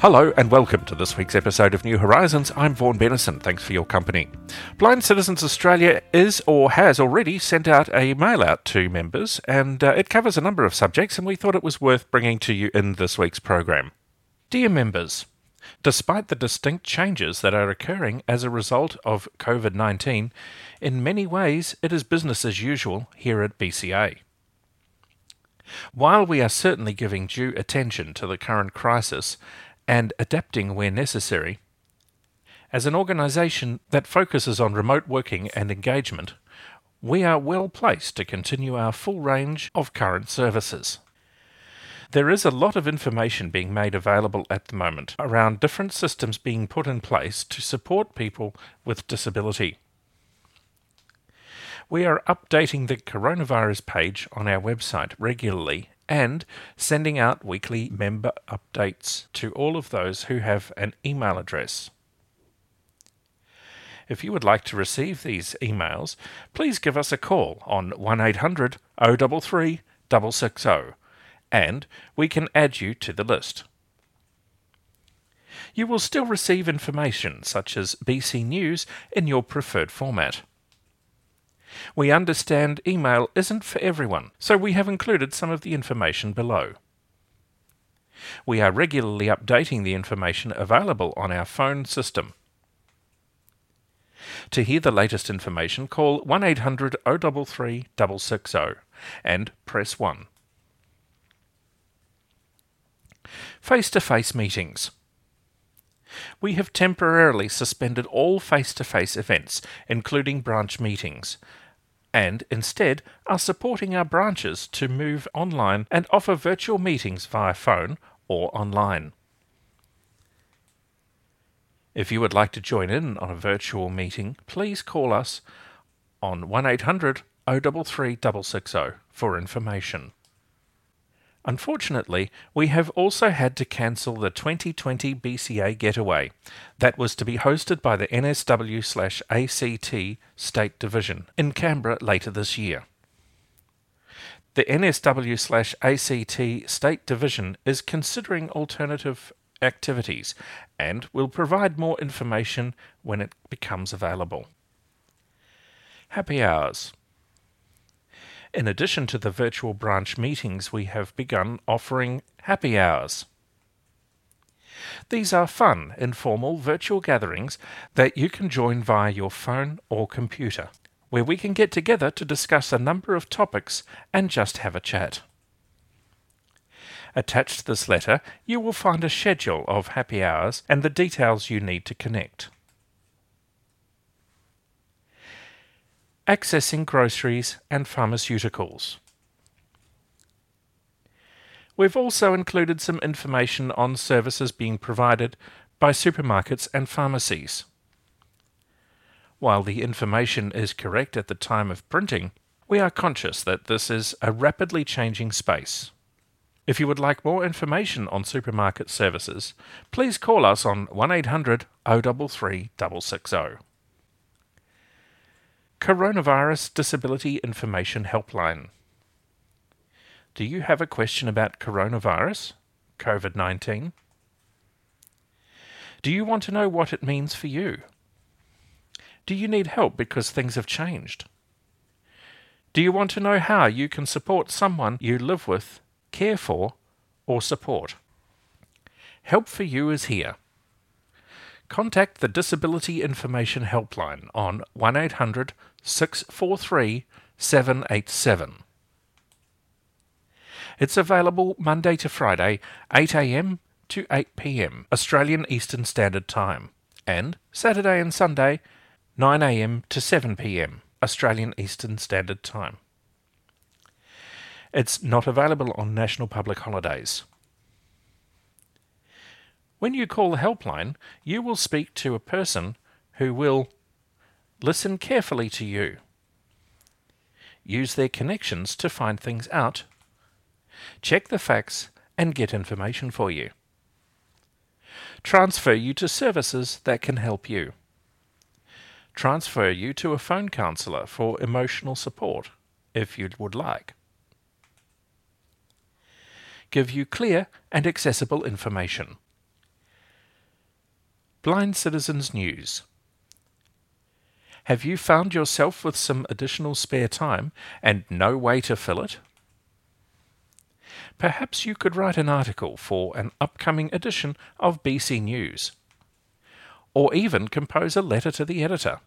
Hello and welcome to this week's episode of New Horizons. I'm Vaughan Bennison. Thanks for your company. Blind Citizens Australia is or has already sent out a mail out to members, and uh, it covers a number of subjects, and we thought it was worth bringing to you in this week's program. Dear members, Despite the distinct changes that are occurring as a result of COVID 19, in many ways it is business as usual here at BCA. While we are certainly giving due attention to the current crisis and adapting where necessary, as an organisation that focuses on remote working and engagement, we are well placed to continue our full range of current services. There is a lot of information being made available at the moment around different systems being put in place to support people with disability. We are updating the coronavirus page on our website regularly and sending out weekly member updates to all of those who have an email address. If you would like to receive these emails, please give us a call on 1800 033 660 and we can add you to the list. You will still receive information such as BC News in your preferred format. We understand email isn't for everyone, so we have included some of the information below. We are regularly updating the information available on our phone system. To hear the latest information, call 1800 033 660 and press 1. Face to face meetings. We have temporarily suspended all face to face events, including branch meetings, and instead are supporting our branches to move online and offer virtual meetings via phone or online. If you would like to join in on a virtual meeting, please call us on 1800 033 660 for information. Unfortunately, we have also had to cancel the 2020 BCA Getaway that was to be hosted by the NSW/ACT State Division in Canberra later this year. The NSW/ACT State Division is considering alternative activities and will provide more information when it becomes available. Happy hours. In addition to the virtual branch meetings, we have begun offering happy hours. These are fun, informal virtual gatherings that you can join via your phone or computer, where we can get together to discuss a number of topics and just have a chat. Attached to this letter, you will find a schedule of happy hours and the details you need to connect. Accessing groceries and pharmaceuticals. We've also included some information on services being provided by supermarkets and pharmacies. While the information is correct at the time of printing, we are conscious that this is a rapidly changing space. If you would like more information on supermarket services, please call us on 1800 033 660. Coronavirus Disability Information Helpline. Do you have a question about coronavirus, COVID 19? Do you want to know what it means for you? Do you need help because things have changed? Do you want to know how you can support someone you live with, care for, or support? Help for you is here contact the Disability Information Helpline on 1800 643 787. It's available Monday to Friday, 8am to 8pm Australian Eastern Standard Time, and Saturday and Sunday, 9am to 7pm Australian Eastern Standard Time. It's not available on national public holidays. When you call the helpline, you will speak to a person who will listen carefully to you use their connections to find things out, check the facts, and get information for you. Transfer you to services that can help you. Transfer you to a phone counsellor for emotional support, if you would like. Give you clear and accessible information. Blind Citizens News. Have you found yourself with some additional spare time and no way to fill it? Perhaps you could write an article for an upcoming edition of BC News, or even compose a letter to the editor.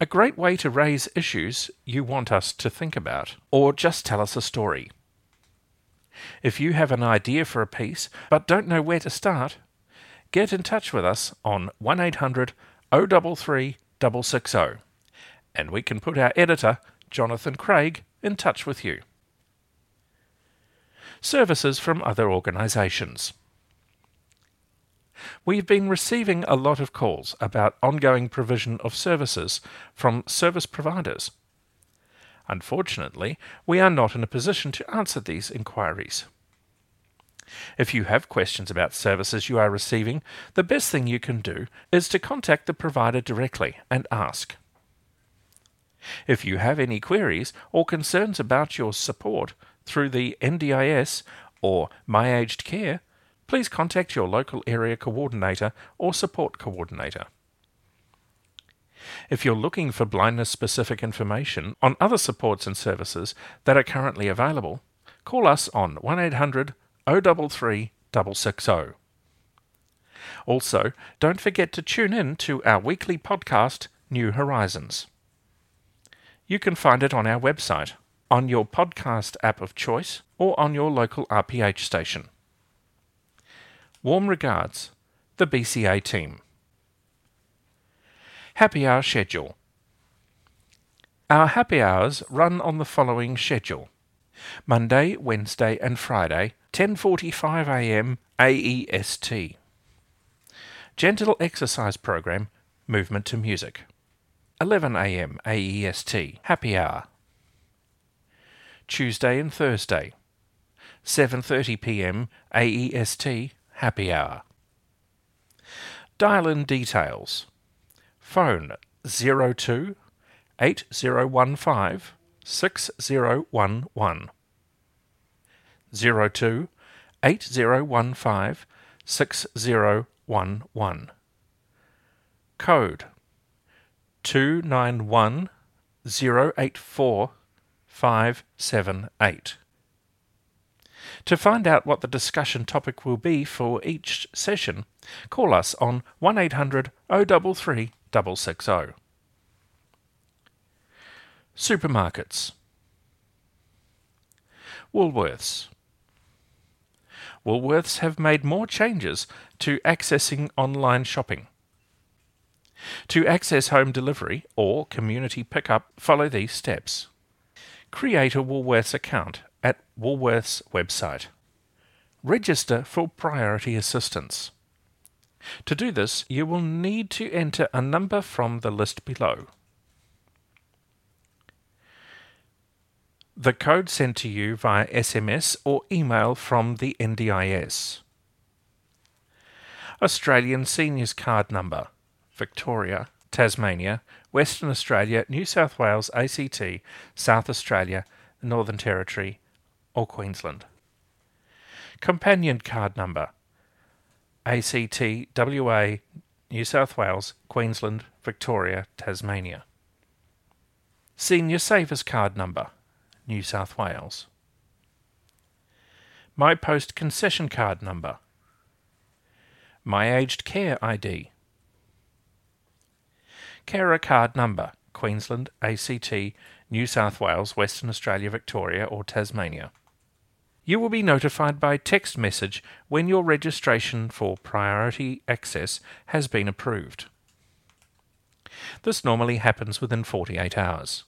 A great way to raise issues you want us to think about, or just tell us a story. If you have an idea for a piece but don't know where to start, get in touch with us on 1800 033 660 and we can put our editor, Jonathan Craig, in touch with you. Services from other organisations. We've been receiving a lot of calls about ongoing provision of services from service providers. Unfortunately, we are not in a position to answer these inquiries. If you have questions about services you are receiving, the best thing you can do is to contact the provider directly and ask. If you have any queries or concerns about your support through the NDIS or My Aged Care, please contact your local area coordinator or support coordinator. If you're looking for blindness specific information on other supports and services that are currently available, call us on 1800 033 660. Also, don't forget to tune in to our weekly podcast, New Horizons. You can find it on our website, on your podcast app of choice, or on your local RPH station. Warm regards, the BCA team. Happy Hour Schedule Our happy hours run on the following schedule Monday, Wednesday, and Friday, 10:45 a.m. AEST. Gentle exercise program, movement to music. 11 a.m. AEST, happy hour. Tuesday and Thursday, 7:30 p.m. AEST, happy hour. Dial in details. Phone 02 8015 6011. 02 8015 6011. Code 291 084 578. To find out what the discussion topic will be for each session, call us on 1800 033 660. Supermarkets Woolworths Woolworths have made more changes to accessing online shopping. To access home delivery or community pickup, follow these steps. Create a Woolworths account at Woolworths website. Register for priority assistance. To do this, you will need to enter a number from the list below. The code sent to you via SMS or email from the NDIS. Australian Seniors Card Number Victoria, Tasmania, Western Australia, New South Wales, ACT, South Australia, Northern Territory, or Queensland. Companion card number ACT, WA, New South Wales, Queensland, Victoria, Tasmania. Senior Savers Card number New South Wales. My Post Concession Card number My Aged Care ID. Carer Card number Queensland, ACT, New South Wales, Western Australia, Victoria, or Tasmania. You will be notified by text message when your registration for priority access has been approved. This normally happens within 48 hours.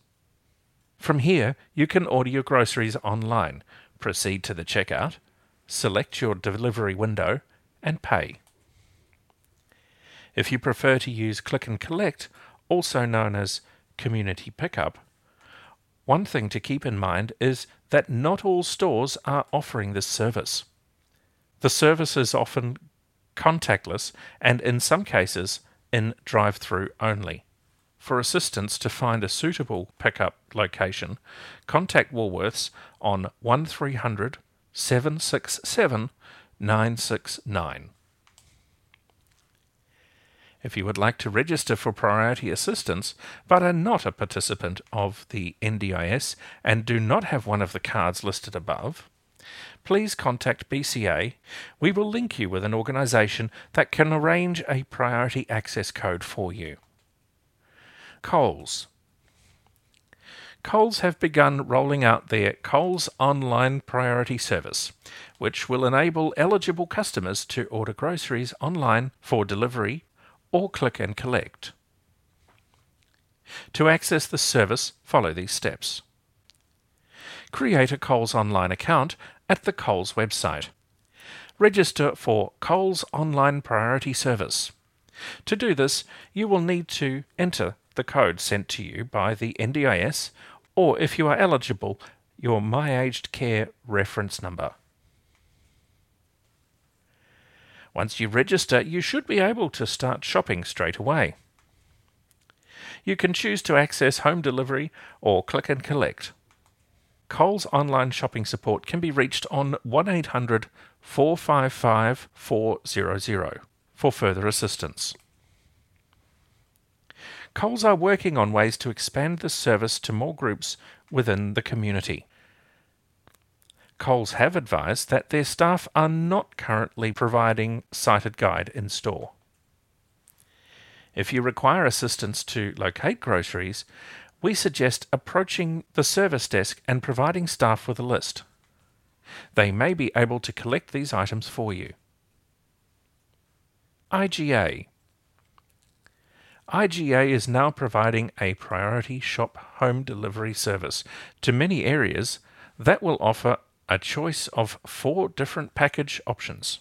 From here, you can order your groceries online, proceed to the checkout, select your delivery window, and pay. If you prefer to use Click and Collect, also known as community pickup, one thing to keep in mind is that not all stores are offering this service. The service is often contactless and, in some cases, in drive through only. For assistance to find a suitable pickup location, contact Woolworths on 1300 767 969. If you would like to register for priority assistance but are not a participant of the NDIS and do not have one of the cards listed above, please contact BCA. We will link you with an organisation that can arrange a priority access code for you. Coles. Coles have begun rolling out their Coles Online Priority Service, which will enable eligible customers to order groceries online for delivery or click and collect. To access the service, follow these steps. Create a Coles Online account at the Coles website. Register for Coles Online Priority Service. To do this, you will need to enter the code sent to you by the NDIS, or if you are eligible, your My Aged Care reference number. Once you register, you should be able to start shopping straight away. You can choose to access home delivery or click and collect. Coles online shopping support can be reached on 1800 455 400 for further assistance. Coles are working on ways to expand this service to more groups within the community. Coles have advised that their staff are not currently providing sighted guide in store. If you require assistance to locate groceries, we suggest approaching the service desk and providing staff with a list. They may be able to collect these items for you. IGA IGA is now providing a priority shop home delivery service to many areas that will offer a choice of four different package options.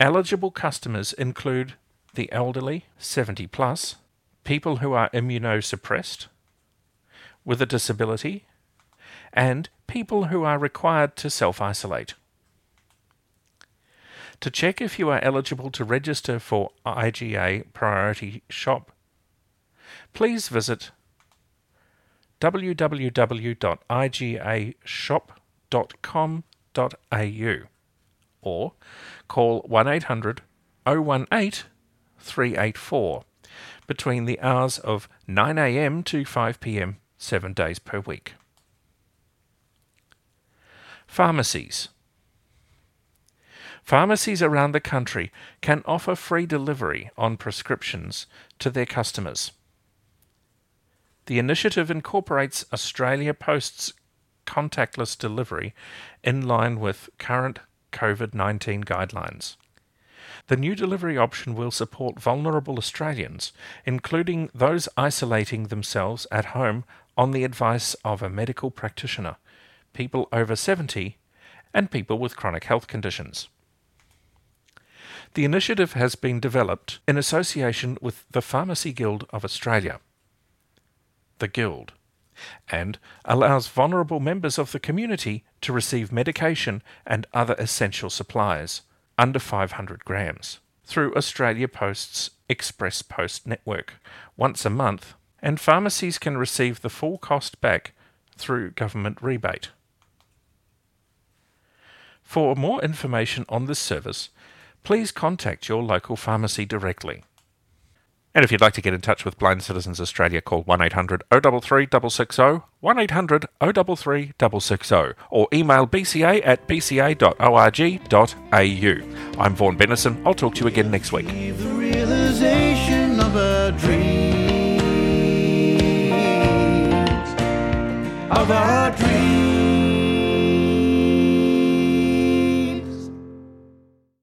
Eligible customers include the elderly, 70 plus, people who are immunosuppressed, with a disability, and people who are required to self isolate. To check if you are eligible to register for IGA Priority Shop, please visit www.igashop.com.au or call 1800 018 384 between the hours of 9am to 5pm, seven days per week. Pharmacies. Pharmacies around the country can offer free delivery on prescriptions to their customers. The initiative incorporates Australia Post's contactless delivery in line with current COVID 19 guidelines. The new delivery option will support vulnerable Australians, including those isolating themselves at home on the advice of a medical practitioner, people over 70, and people with chronic health conditions. The initiative has been developed in association with the Pharmacy Guild of Australia the Guild, and allows vulnerable members of the community to receive medication and other essential supplies under 500 grams through Australia Post's Express Post network once a month, and pharmacies can receive the full cost back through government rebate. For more information on this service, please contact your local pharmacy directly. And if you'd like to get in touch with Blind Citizens Australia, call 1800 033 660, 1800 033 660, or email bca at bca.org.au. I'm Vaughan Bennison. I'll talk to you again next week. Of our dreams.